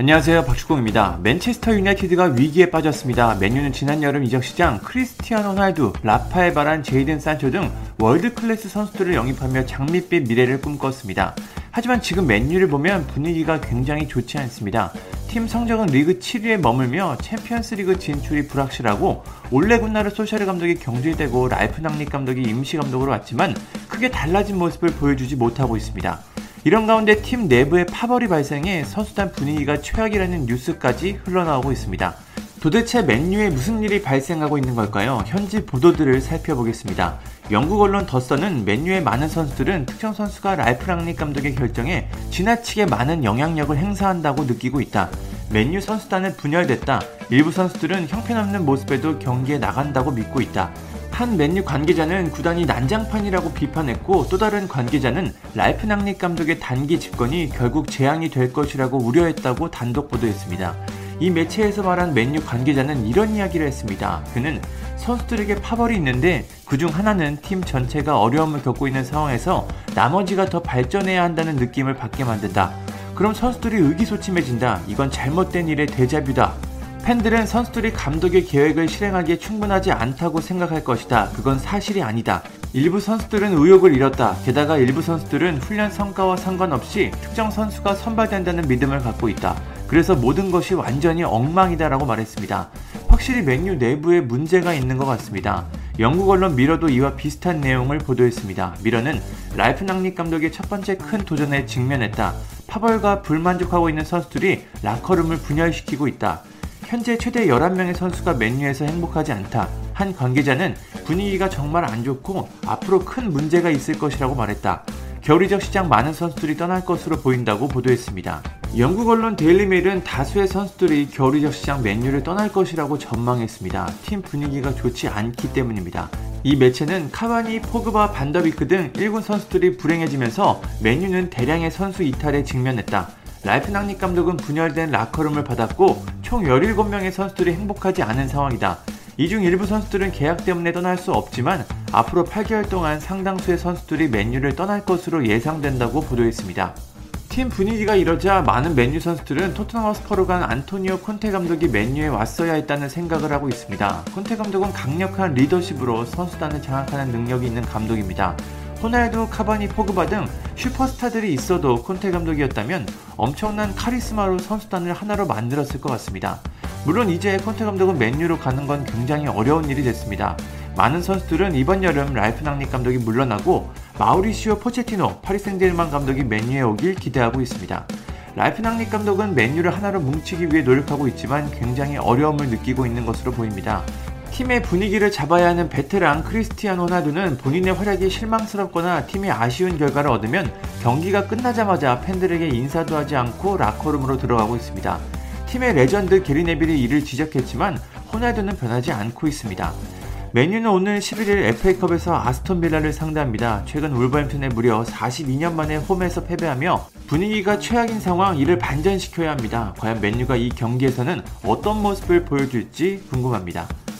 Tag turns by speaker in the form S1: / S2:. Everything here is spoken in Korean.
S1: 안녕하세요 박주공입니다. 맨체스터 유나이티드가 위기에 빠졌습니다. 맨유는 지난 여름 이적 시장 크리스티아노 호날두, 라파엘 바란, 제이든 산초 등 world class 선수들을 영입하며 장밋빛 미래를 꿈꿨습니다. 하지만 지금 맨유를 보면 분위기가 굉장히 좋지 않습니다. 팀 성적은 리그 7위에 머물며 챔피언스리그 진출이 불확실하고 올레 군나르 솔샤르 감독이 경질되고 랄프 랑닉 감독이 임시 감독으로 왔지만 크게 달라진 모습을 보여주지 못하고 있습니다. 이런 가운데 팀 내부의 파벌이 발생해 선수단 분위기가 최악이라는 뉴스까지 흘러나오고 있습니다. 도대체 맨유에 무슨 일이 발생하고 있는 걸까요? 현지 보도들을 살펴보겠습니다. 영국 언론 더서는 맨유의 많은 선수들은 특정 선수가 랄프 랑닉 감독의 결정에 지나치게 많은 영향력을 행사한다고 느끼고 있다. 맨유 선수단은 분열됐다. 일부 선수들은 형편없는 모습에도 경기에 나간다고 믿고 있다. 한 맨유 관계자는 구단이 난장판이라고 비판했고 또 다른 관계자는 랄프 낭릭 감독의 단기 집권이 결국 재앙이 될 것이라고 우려했다고 단독 보도했습니다. 이 매체에서 말한 맨유 관계자는 이런 이야기를 했습니다. 그는 선수들에게 파벌이 있는데 그중 하나는 팀 전체가 어려움을 겪고 있는 상황에서 나머지가 더 발전해야 한다는 느낌을 받게 만든다. 그럼 선수들이 의기소침해진다. 이건 잘못된 일의 대자뷰다. 팬들은 선수들이 감독의 계획을 실행하기에 충분하지 않다고 생각할 것이다. 그건 사실이 아니다. 일부 선수들은 의욕을 잃었다. 게다가 일부 선수들은 훈련 성과와 상관없이 특정 선수가 선발된다는 믿음을 갖고 있다. 그래서 모든 것이 완전히 엉망이다라고 말했습니다. 확실히 맨유 내부에 문제가 있는 것 같습니다. 영국 언론 미러도 이와 비슷한 내용을 보도했습니다. 미러는 랄프 랑닉 감독의 첫 번째 큰 도전에 직면했다. 파벌과 불만족하고 있는 선수들이 라커룸을 분열시키고 있다. 현재 최대 11명의 선수가 맨유에서 행복하지 않다. 한 관계자는 분위기가 정말 안 좋고 앞으로 큰 문제가 있을 것이라고 말했다. 겨울이적 시장 많은 선수들이 떠날 것으로 보인다고 보도했습니다. 영국 언론 데일리메일은 다수의 선수들이 겨울이적 시장 맨유를 떠날 것이라고 전망했습니다. 팀 분위기가 좋지 않기 때문입니다. 이 매체는 카바니, 포그바, 반더비크 등 1군 선수들이 불행해지면서 맨유는 대량의 선수 이탈에 직면했다. 랄프 랑닉 감독은 분열된 라커룸을 받았고 총 17명의 선수들이 행복하지 않은 상황이다. 이 중 일부 선수들은 계약 때문에 떠날 수 없지만 앞으로 8개월 동안 상당수의 선수들이 맨유를 떠날 것으로 예상된다고 보도했습니다. 팀 분위기가 이러자 많은 맨유 선수들은 토트넘 허스퍼로 간 안토니오 콘테 감독이 맨유에 왔어야 했다는 생각을 하고 있습니다. 콘테 감독은 강력한 리더십으로 선수단을 장악하는 능력이 있는 감독입니다. 호날두, 카바니, 포그바 등 슈퍼스타들이 있어도 콘테 감독이었다면 엄청난 카리스마로 선수단을 하나로 만들었을 것 같습니다. 물론 이제 콘테 감독은 맨유로 가는 건 굉장히 어려운 일이 됐습니다. 많은 선수들은 이번 여름 랄프 랑닉 감독이 물러나고 마우리시오 포체티노 파리 생제르만 감독이 맨유에 오길 기대하고 있습니다. 랄프 랑닉 감독은 맨유를 하나로 뭉치기 위해 노력하고 있지만 굉장히 어려움을 느끼고 있는 것으로 보입니다. 팀의 분위기를 잡아야 하는 베테랑 크리스티아누 호날두는 본인의 활약이 실망스럽거나 팀이 아쉬운 결과를 얻으면 경기가 끝나자마자 팬들에게 인사도 하지 않고 라커룸으로 들어가고 있습니다. 팀의 레전드 게리 네빌이 이를 지적했지만 호나두는 변하지 않고 있습니다. 메뉴는 오늘 11일 FA컵에서 아스톤 빌라를 상대합니다. 최근 울버햄튼에 무려 42년 만에 홈에서 패배하며 분위기가 최악인 상황 이를 반전시켜야 합니다. 과연 맨유가 이 경기에서는 어떤 모습을 보여줄지 궁금합니다.